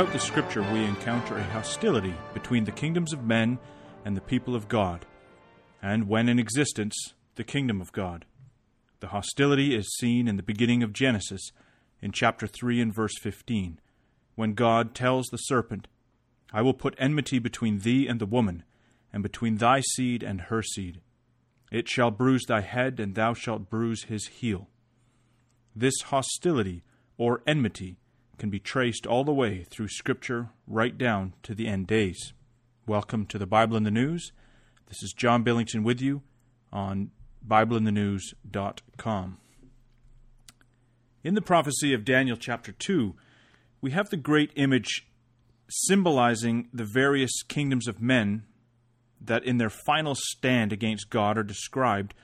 Throughout the scripture, we encounter a hostility between the kingdoms of men and the people of God, and when in existence, the kingdom of God. The hostility is seen in the beginning of Genesis, in chapter 3 and verse 15, when God tells the serpent, I will put enmity between thee and the woman, and between thy seed and her seed. It shall bruise thy head, and thou shalt bruise his heel. This hostility, or enmity, can be traced all the way through Scripture right down to the end days. Welcome to the Bible in the News. This is John Billington with you on BibleInTheNews.com. In the prophecy of Daniel chapter 2, we have the great image symbolizing the various kingdoms of men that in their final stand against God are described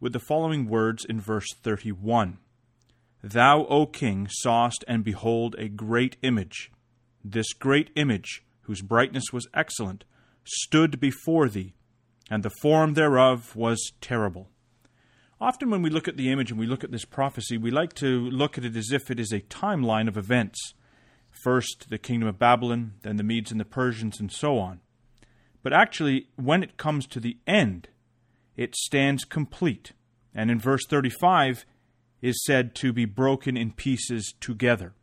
with the following words in verse 31 Thou, O king, sawest and behold a great image. This great image, whose brightness was excellent, stood before thee, and the form thereof was terrible. Often, when we look at the image and we look at this prophecy, we like to look at it as if it is a timeline of events. First, the kingdom of Babylon, then the Medes and the Persians, and so on. But actually, when it comes to the end, it stands complete. And in verse 35, is said to be broken in pieces together.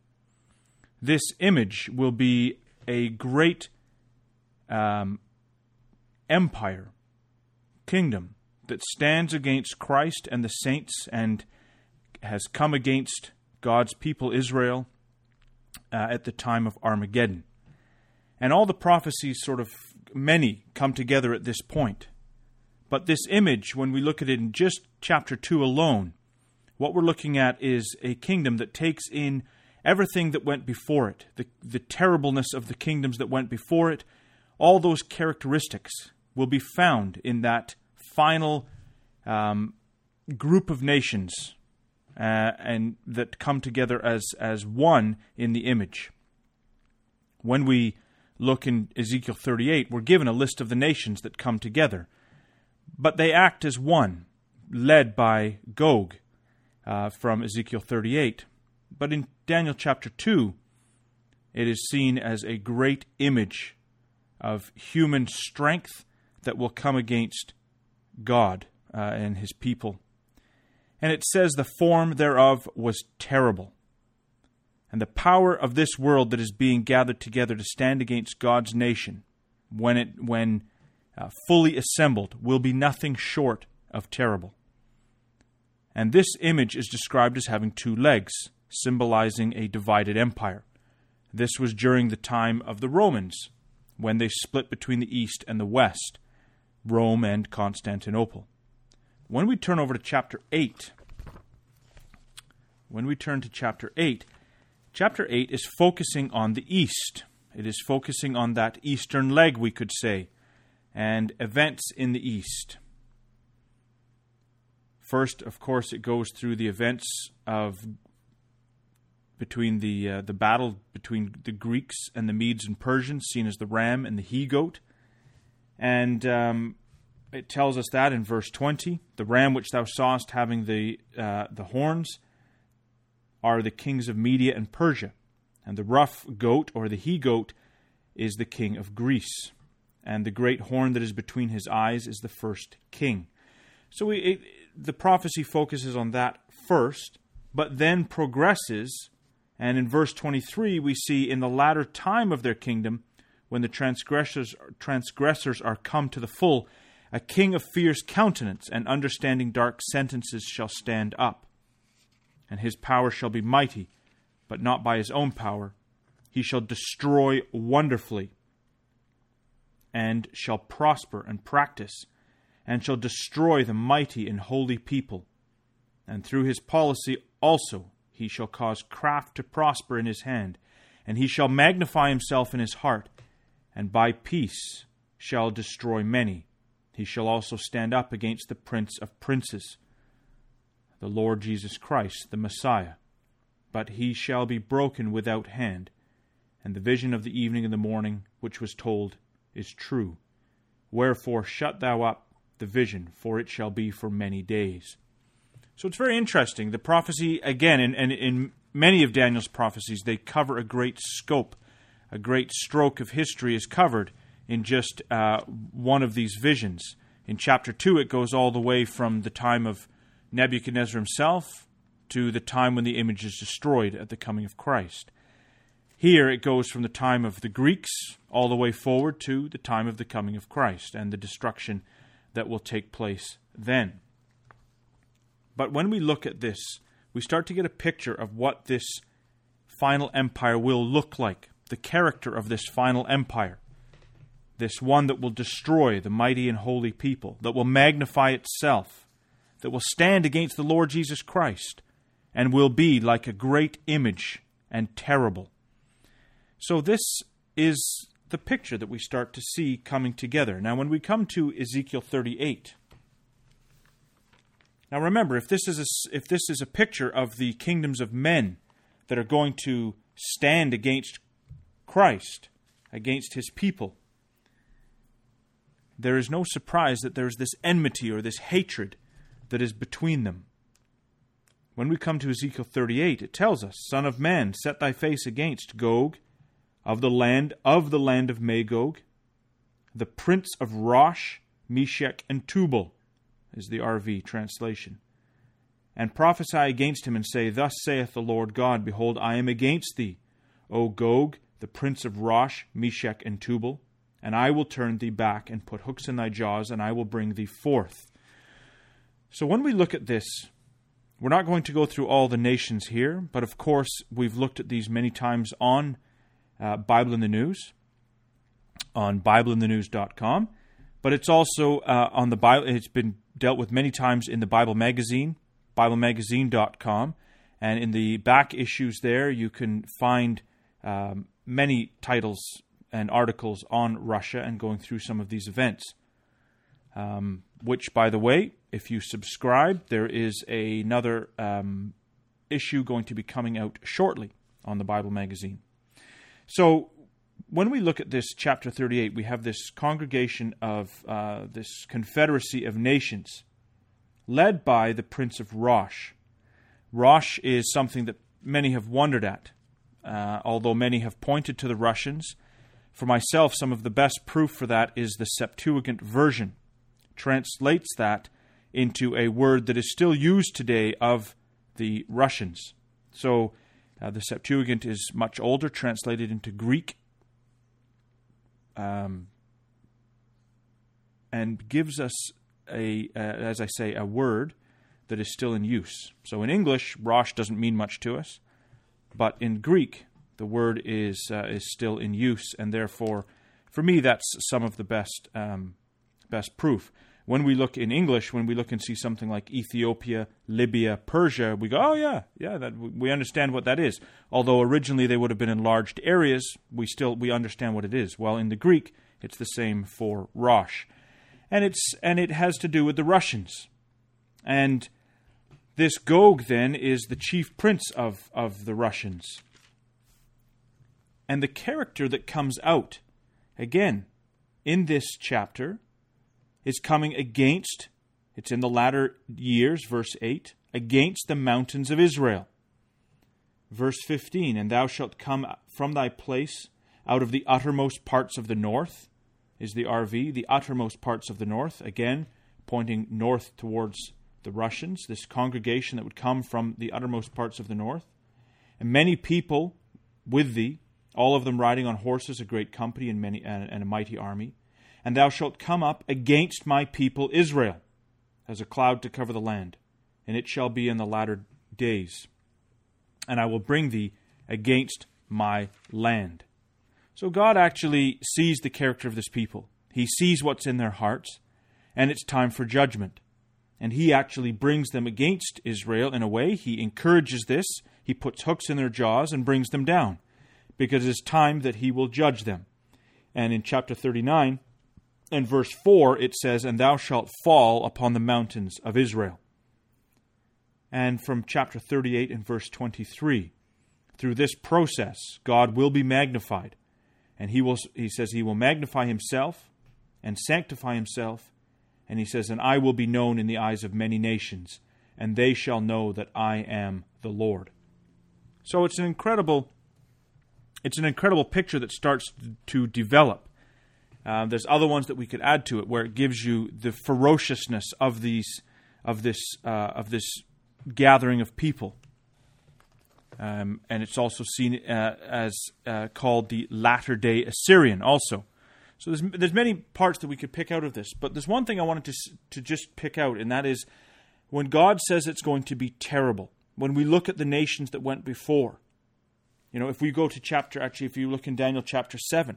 This image will be a great um, empire, kingdom, that stands against Christ and the saints and has come against God's people Israel uh, at the time of Armageddon. And all the prophecies, sort of many, come together at this point. But this image, when we look at it in just chapter 2 alone, what we're looking at is a kingdom that takes in everything that went before it, the, the terribleness of the kingdoms that went before it, all those characteristics will be found in that final um, group of nations uh, and that come together as, as one in the image. When we look in Ezekiel 38, we're given a list of the nations that come together, but they act as one, led by Gog uh, from Ezekiel 38. But in Daniel chapter 2, it is seen as a great image of human strength that will come against God uh, and his people. And it says, The form thereof was terrible. And the power of this world that is being gathered together to stand against God's nation, when, it, when uh, fully assembled, will be nothing short of terrible. And this image is described as having two legs, symbolizing a divided empire. This was during the time of the Romans, when they split between the East and the West, Rome and Constantinople. When we turn over to chapter 8, when we turn to chapter 8, chapter 8 is focusing on the East. It is focusing on that eastern leg, we could say, and events in the East. First, of course, it goes through the events of between the uh, the battle between the Greeks and the Medes and Persians, seen as the ram and the he goat, and um, it tells us that in verse twenty, the ram which thou sawest having the uh, the horns are the kings of Media and Persia, and the rough goat or the he goat is the king of Greece, and the great horn that is between his eyes is the first king. So we, it, the prophecy focuses on that first, but then progresses. And in verse 23, we see in the latter time of their kingdom, when the transgressors, transgressors are come to the full, a king of fierce countenance and understanding dark sentences shall stand up. And his power shall be mighty, but not by his own power. He shall destroy wonderfully, and shall prosper and practice and shall destroy the mighty and holy people. And through his policy also he shall cause craft to prosper in his hand, and he shall magnify himself in his heart, and by peace shall destroy many. He shall also stand up against the prince of princes, the Lord Jesus Christ, the Messiah. But he shall be broken without hand, and the vision of the evening and the morning which was told is true. Wherefore shut thou up the vision, for it shall be for many days. So it's very interesting. The prophecy, again, and in, in, in many of Daniel's prophecies, they cover a great scope, a great stroke of history is covered in just uh, one of these visions. In chapter 2, it goes all the way from the time of Nebuchadnezzar himself to the time when the image is destroyed at the coming of Christ. Here it goes from the time of the Greeks all the way forward to the time of the coming of Christ and the destruction that will take place then. But when we look at this, we start to get a picture of what this final empire will look like, the character of this final empire. This one that will destroy the mighty and holy people, that will magnify itself, that will stand against the Lord Jesus Christ, and will be like a great image and terrible. So, this is the picture that we start to see coming together. Now, when we come to Ezekiel 38, now remember, if this is a, if this is a picture of the kingdoms of men that are going to stand against Christ, against his people, there is no surprise that there is this enmity or this hatred that is between them. When we come to Ezekiel 38, it tells us, Son of man, set thy face against Gog, of the land of the land of Magog, the prince of Rosh, Meshech, and Tubal, is the RV translation. And prophesy against him, and say, Thus saith the Lord God, Behold, I am against thee, O Gog, the prince of Rosh, Meshech, and Tubal, and I will turn thee back, and put hooks in thy jaws, and I will bring thee forth. So when we look at this, we're not going to go through all the nations here, but of course, we've looked at these many times on uh, Bible in the News, on BibleInTheNews.com, but it's also uh, on the Bible. It's been dealt with many times in the Bible Magazine, BibleMagazine.com, and in the back issues there, you can find um, many titles and articles on Russia and going through some of these events. Um, which, by the way, if you subscribe, there is a, another um, issue going to be coming out shortly on the Bible Magazine. So when we look at this chapter 38, we have this congregation of uh, this confederacy of nations led by the prince of Rosh. Rosh is something that many have wondered at, uh, although many have pointed to the Russians. For myself, some of the best proof for that is the Septuagint version, translates that into a word that is still used today of the Russians. So uh, the Septuagint is much older, translated into Greek, um, and gives us a, uh, as I say, a word that is still in use. So in English, Rosh doesn't mean much to us, but in Greek, the word is uh, is still in use, and therefore, for me, that's some of the best um, best proof when we look in English, when we look and see something like Ethiopia, Libya, Persia, we go, oh yeah, yeah, that we understand what that is. Although originally they would have been enlarged areas, we still we understand what it is. Well, in the Greek, it's the same for Rosh, and it's and it has to do with the Russians, and this Gog then is the chief prince of of the Russians, and the character that comes out again in this chapter is coming against, it's in the latter years, verse 8, against the mountains of Israel. Verse 15, and thou shalt come from thy place out of the uttermost parts of the north, is the RV, the uttermost parts of the north, again pointing north towards the Russians, this congregation that would come from the uttermost parts of the north. And many people with thee, all of them riding on horses, a great company and, many, and, and a mighty army and thou shalt come up against my people Israel as a cloud to cover the land. And it shall be in the latter days. And I will bring thee against my land. So God actually sees the character of this people. He sees what's in their hearts, and it's time for judgment. And He actually brings them against Israel in a way. He encourages this. He puts hooks in their jaws and brings them down, because it is time that He will judge them. And in chapter 39, in verse 4, it says, And thou shalt fall upon the mountains of Israel. And from chapter 38 and verse 23, through this process, God will be magnified. And he, will, he says, He will magnify Himself and sanctify Himself. And He says, And I will be known in the eyes of many nations, and they shall know that I am the Lord. So it's an incredible it's an incredible picture that starts to develop. Uh, there's other ones that we could add to it where it gives you the ferociousness of these of this uh, of this gathering of people, um, and it's also seen uh, as uh, called the latter day Assyrian. Also, so there's there's many parts that we could pick out of this, but there's one thing I wanted to to just pick out, and that is when God says it's going to be terrible. When we look at the nations that went before, you know, if we go to chapter, actually, if you look in Daniel chapter seven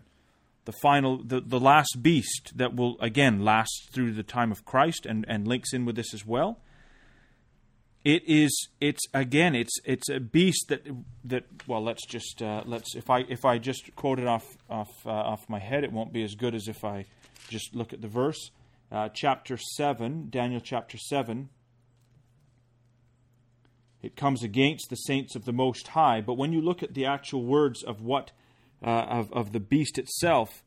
the final the, the last beast that will again last through the time of Christ and, and links in with this as well. It is it's again it's it's a beast that that well let's just uh, let's if I if I just quote it off off uh, off my head it won't be as good as if I just look at the verse uh, chapter seven Daniel chapter seven it comes against the saints of the Most High but when you look at the actual words of what uh, of, of the beast itself.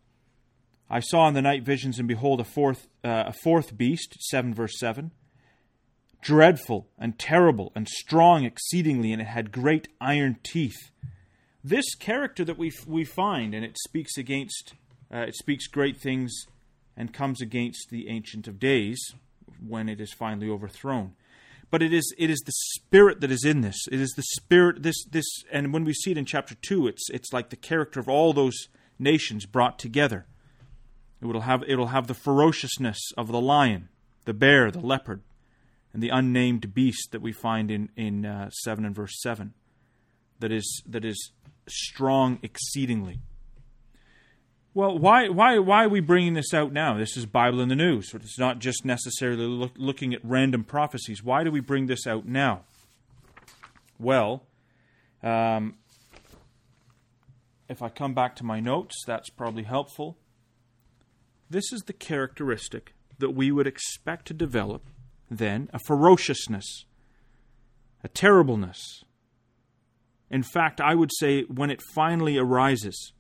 I saw in the night visions, and behold, a fourth, uh, a fourth beast, 7 verse 7, dreadful and terrible and strong exceedingly, and it had great iron teeth. This character that we, we find, and it speaks against, uh, it speaks great things and comes against the Ancient of Days when it is finally overthrown but it is it is the spirit that is in this. It is the spirit this this and when we see it in chapter 2 it's it's like the character of all those nations brought together. It will have it'll have the ferociousness of the lion, the bear, the leopard, and the unnamed beast that we find in in uh, 7 and verse 7 that is that is strong exceedingly. Well, why why why are we bringing this out now? This is Bible in the news. It's not just necessarily look, looking at random prophecies. Why do we bring this out now? Well, um, if I come back to my notes, that's probably helpful. This is the characteristic that we would expect to develop then a ferociousness, a terribleness. In fact, I would say when it finally arises,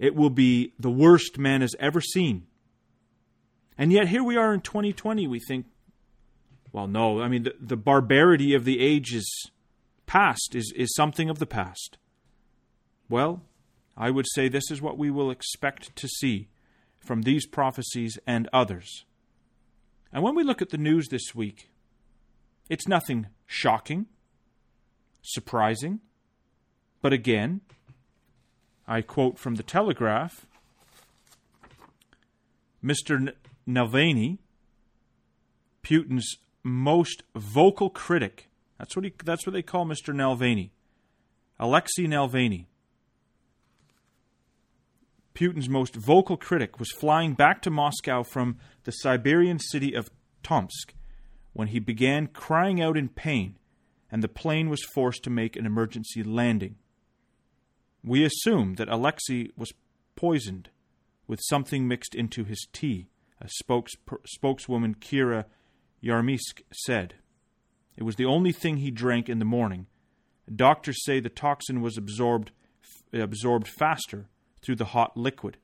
it will be the worst man has ever seen. And yet here we are in 2020, we think, well, no, I mean, the, the barbarity of the ages past is, is something of the past. Well, I would say this is what we will expect to see from these prophecies and others. And when we look at the news this week, it's nothing shocking, surprising, but again, I quote from the Telegraph Mr. Navalny, Putin's most vocal critic. That's what he, that's what they call Mr. Navalny. Alexei Navalny. Putin's most vocal critic was flying back to Moscow from the Siberian city of Tomsk when he began crying out in pain and the plane was forced to make an emergency landing. We assume that Alexei was poisoned with something mixed into his tea, a spokes, spokeswoman Kira Yarmysh said. It was the only thing he drank in the morning. Doctors say the toxin was absorbed absorbed faster through the hot liquid.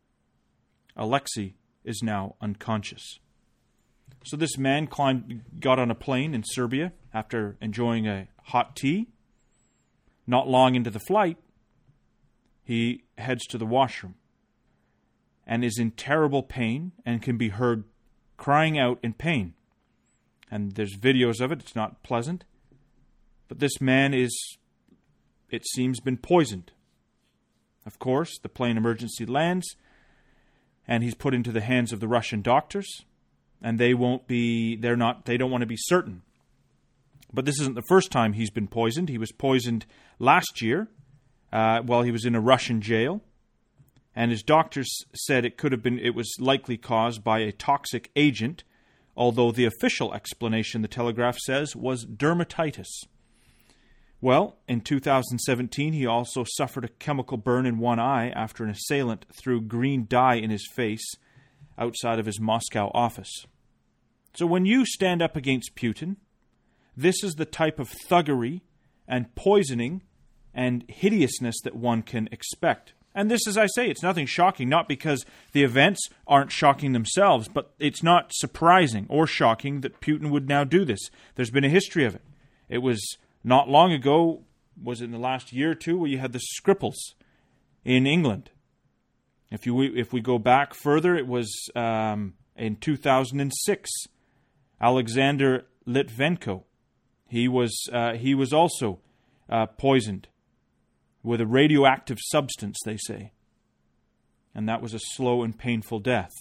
Alexei is now unconscious. So this man climbed, got on a plane in Siberia after enjoying a hot tea. Not long into the flight, he heads to the washroom and is in terrible pain and can be heard crying out in pain. And there's videos of it, it's not pleasant. But this man is, it seems, been poisoned. Of course, the plane emergency lands and he's put into the hands of the Russian doctors and they won't be they're not they don't want to be certain. But this isn't the first time he's been poisoned. He was poisoned last year uh, while he was in a Russian jail, and his doctors said it could have been it was likely caused by a toxic agent, although the official explanation, the Telegraph says, was dermatitis. Well, in 2017, he also suffered a chemical burn in one eye after an assailant threw green dye in his face outside of his Moscow office. So when you stand up against Putin, this is the type of thuggery and poisoning and hideousness that one can expect. And this, as I say, it's nothing shocking, not because the events aren't shocking themselves, but it's not surprising or shocking that Putin would now do this. There's been a history of it. It was not long ago, was it in the last year or two, where you had the Skripals in England. If you if we go back further, it was um, in 2006. Alexander Litvenko, he was uh, he was also uh, poisoned with a radioactive substance. They say, and that was a slow and painful death.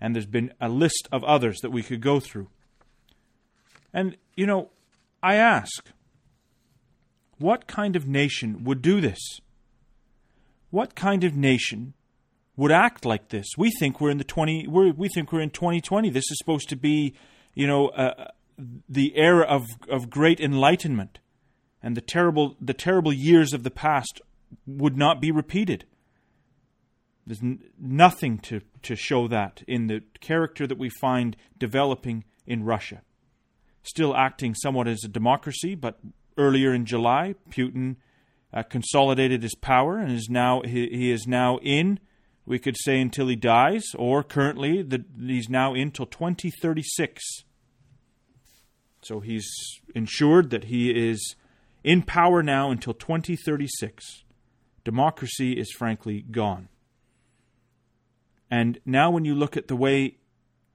And there's been a list of others that we could go through. And you know, I ask, what kind of nation would do this? What kind of nation would act like this? We think we're in the 20 we're, we think we're in 2020. This is supposed to be, you know, uh, the era of of great enlightenment and the terrible the terrible years of the past would not be repeated. There's n- nothing to, to show that in the character that we find developing in Russia. Still acting somewhat as a democracy, but earlier in July, Putin uh, consolidated his power and is now he, he, is now in. We could say until he dies, or currently the, he's now in till 2036. So he's ensured that he is in power now until 2036. Democracy is frankly gone. And now, when you look at the way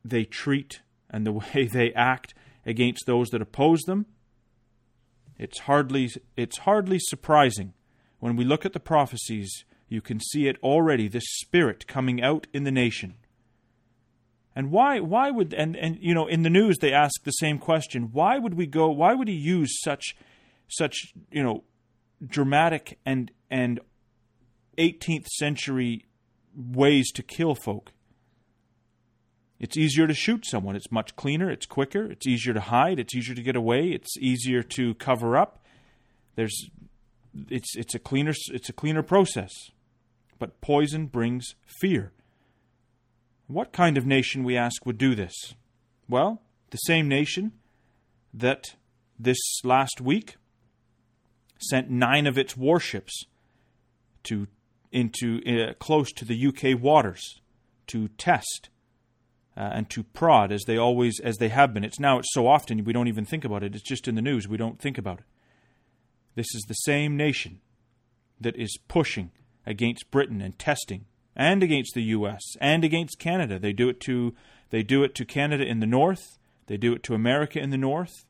they treat and the way they act against those that oppose them, it's hardly, it's hardly surprising. When we look at the prophecies, you can see it already, this spirit coming out in the nation. And why why would and, and you know in the news they ask the same question. Why would we go why would he use such such, you know, dramatic and and 18th century ways to kill folk? It's easier to shoot someone. It's much cleaner. It's quicker. It's easier to hide. It's easier to get away. It's easier to cover up. There's, it's it's a cleaner it's a cleaner process. But poison brings fear. What kind of nation, we ask, would do this? Well, the same nation that this last week sent nine of its warships to into uh, close to the UK waters to test uh, and to prod as they always as they have been. It's now it's so often we don't even think about it. It's just in the news. We don't think about it. This is the same nation that is pushing against Britain and testing and against the US and against Canada. They do it to they do it to Canada in the north, they do it to America in the north.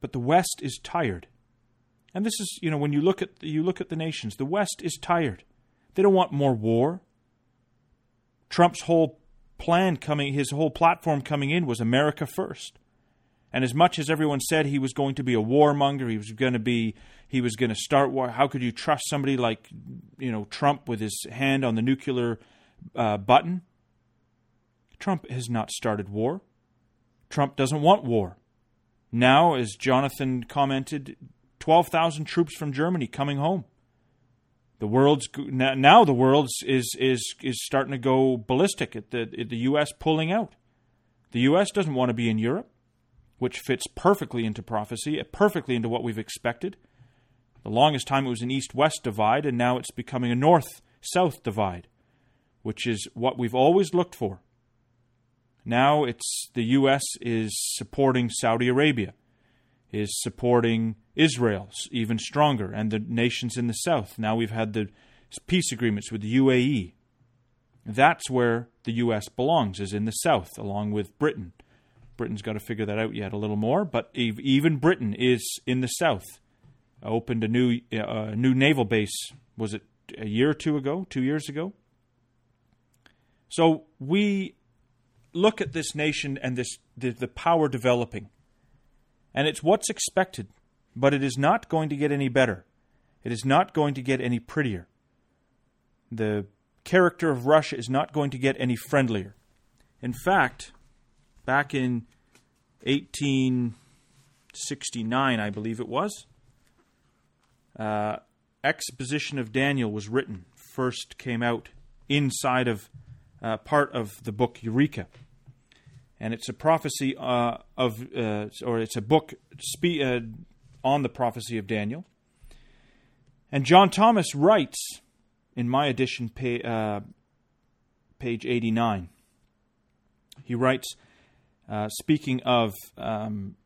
But the West is tired. And this is, you know, when you look at you look at the nations, the West is tired. They don't want more war. Trump's whole plan coming his whole platform coming in was America first. And as much as everyone said he was going to be a warmonger, he was going to be, he was going to start war. How could you trust somebody like, you know, Trump with his hand on the nuclear uh, button? Trump has not started war. Trump doesn't want war. Now, as Jonathan commented, twelve thousand troops from Germany coming home. The world's now the world is is is starting to go ballistic at the at the U.S. pulling out. The U.S. doesn't want to be in Europe which fits perfectly into prophecy, uh, perfectly into what we've expected. The longest time it was an east west divide, and now it's becoming a north south divide, which is what we've always looked for. Now it's the U.S. is supporting Saudi Arabia, is supporting Israel even stronger, and the nations in the south. Now we've had the peace agreements with the UAE. That's where the U.S. belongs, is in the south, along with Britain Britain's got to figure that out yet a little more. But even Britain is in the south. Opened a new uh, new naval base. Was it a year or two ago? Two years ago. So we look at this nation and this the, the power developing, and it's what's expected. But it is not going to get any better. It is not going to get any prettier. The character of Russia is not going to get any friendlier. In fact, back in 1869, I believe it was, uh, Exposition of Daniel was written, first came out inside of uh, part of the book Eureka. And it's a prophecy uh, of, uh, or it's a book spe- uh, on the prophecy of Daniel. And John Thomas writes in my edition, pa- uh, page 89, he writes, uh, speaking of um,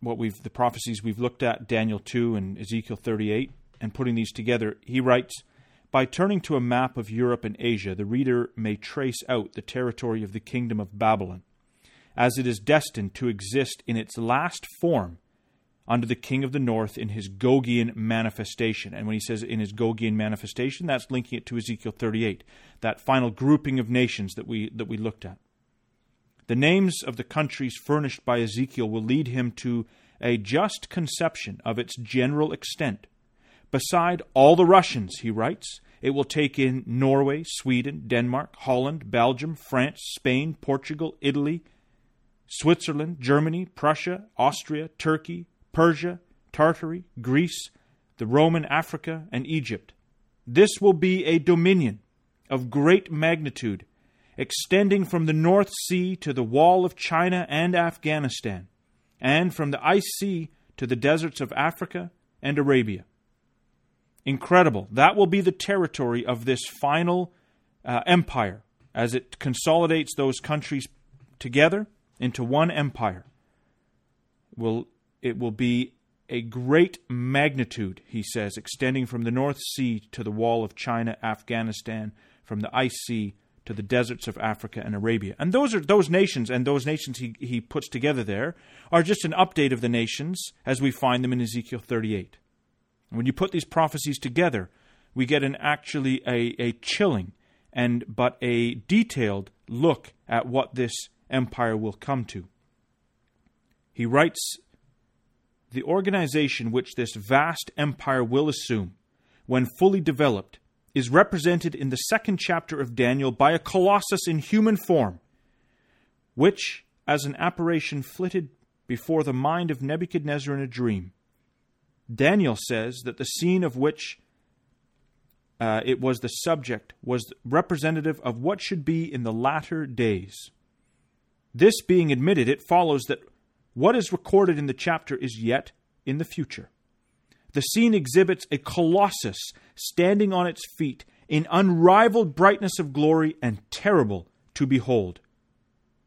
what we've the prophecies we've looked at, Daniel two and Ezekiel thirty eight, and putting these together, he writes, By turning to a map of Europe and Asia, the reader may trace out the territory of the kingdom of Babylon, as it is destined to exist in its last form under the king of the north in his Gogian manifestation. And when he says in his Gogian manifestation, that's linking it to Ezekiel 38, that final grouping of nations that we, that we looked at. The names of the countries furnished by Ezekiel will lead him to a just conception of its general extent. Beside all the Russians, he writes, it will take in Norway, Sweden, Denmark, Holland, Belgium, France, Spain, Portugal, Italy, Switzerland, Germany, Prussia, Austria, Turkey, Persia, Tartary, Greece, the Roman Africa, and Egypt. This will be a dominion of great magnitude, extending from the North Sea to the wall of China and Afghanistan, and from the Ice Sea to the deserts of Africa and Arabia. Incredible. That will be the territory of this final uh, empire as it consolidates those countries together into one empire. Will it will be a great magnitude, he says, extending from the North Sea to the wall of China, Afghanistan, from the Ice Sea to the deserts of Africa and Arabia. And those are those nations, and those nations he, he puts together there are just an update of the nations as we find them in Ezekiel 38. When you put these prophecies together, we get an actually a, a chilling and but a detailed look at what this empire will come to. He writes the organization which this vast empire will assume, when fully developed, is represented in the second chapter of Daniel by a colossus in human form, which, as an apparition, flitted before the mind of Nebuchadnezzar in a dream. Daniel says that the scene of which uh, it was the subject was representative of what should be in the latter days. This being admitted, it follows that what is recorded in the chapter is yet in the future. The scene exhibits a colossus standing on its feet in unrivaled brightness of glory and terrible to behold.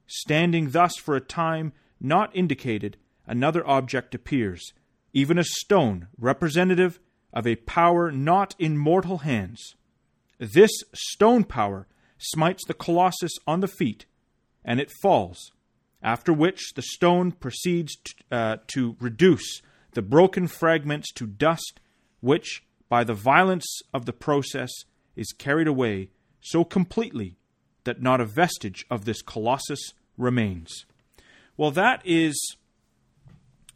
Standing thus for a time not indicated, another object appears, even a stone representative of a power not in mortal hands. This stone power smites the colossus on the feet, and it falls, after which the stone proceeds to, uh, to reduce the broken fragments to dust, which, by the violence of the process, is carried away so completely that not a vestige of this colossus remains. Well, that is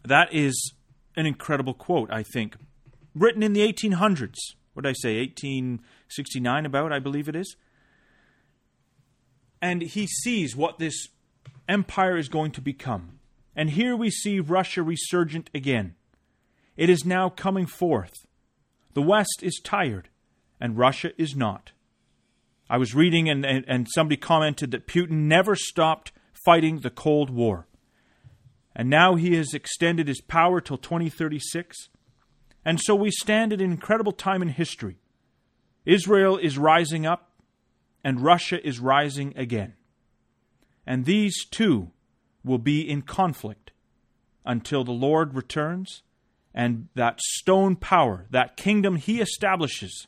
that is an incredible quote, I think, written in the 1800s. What did I say? 1869 about, I believe it is. And he sees what this empire is going to become. And here we see Russia resurgent again. It is now coming forth. The West is tired, and Russia is not. I was reading, and, and, and somebody commented that Putin never stopped fighting the Cold War. And now he has extended his power till 2036. And so we stand at an incredible time in history. Israel is rising up, and Russia is rising again. And these two will be in conflict until the Lord returns, and that stone power, that kingdom he establishes,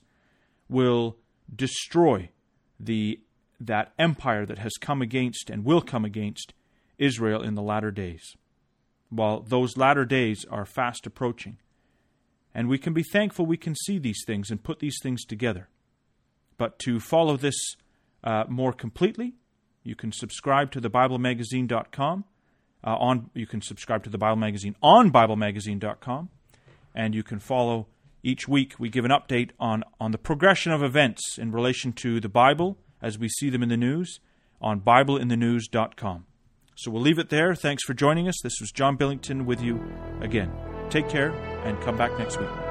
will destroy the that empire that has come against and will come against Israel in the latter days while those latter days are fast approaching. And we can be thankful we can see these things and put these things together. But to follow this uh, more completely, you can subscribe to the BibleMagazine.com. Uh, on you can subscribe to the Bible Magazine on BibleMagazine.com, and you can follow each week. We give an update on on the progression of events in relation to the Bible as we see them in the news on BibleInTheNews.com. So we'll leave it there. Thanks for joining us. This was John Billington with you again. Take care and come back next week.